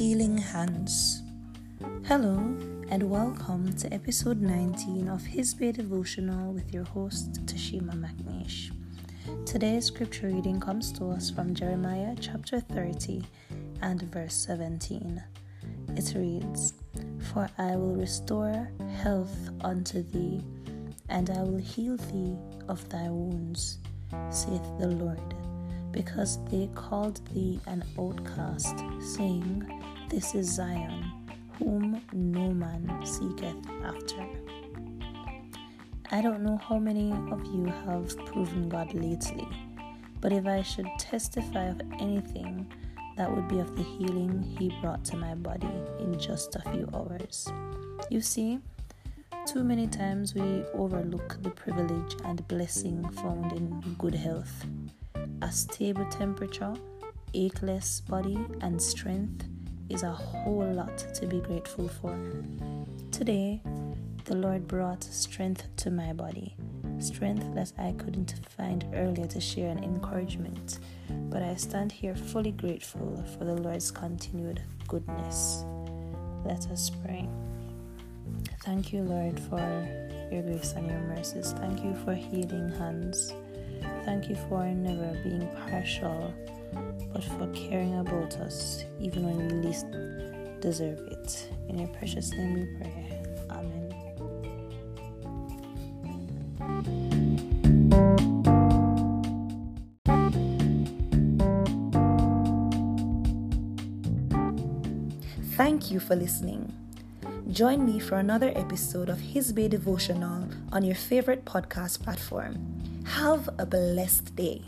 Healing Hands. Hello, and welcome to episode 19 of His Bay Devotional with your host, Tashima McNeish. Today's scripture reading comes to us from Jeremiah chapter 30 and verse 17. It reads, For I will restore health unto thee, and I will heal thee of thy wounds, saith the Lord because they called thee an outcast, saying, This is Zion, whom no man seeketh after. I don't know how many of you have proven God lately, but if I should testify of anything, that would be of the healing He brought to my body in just a few hours. You see, too many times we overlook the privilege and blessing found in good health a stable temperature, acheless body, and strength is a whole lot to be grateful for. Today, the Lord brought strength to my body, strength that I couldn't find earlier to share an encouragement, but I stand here fully grateful for the Lord's continued goodness. Let us pray. Thank you, Lord, for your grace and your mercies. Thank you for healing hands. Thank you for never being partial, but for caring about us even when we least deserve it. In your precious name we pray. Amen. Thank you for listening. Join me for another episode of His Bay Devotional on your favorite podcast platform. Have a blessed day.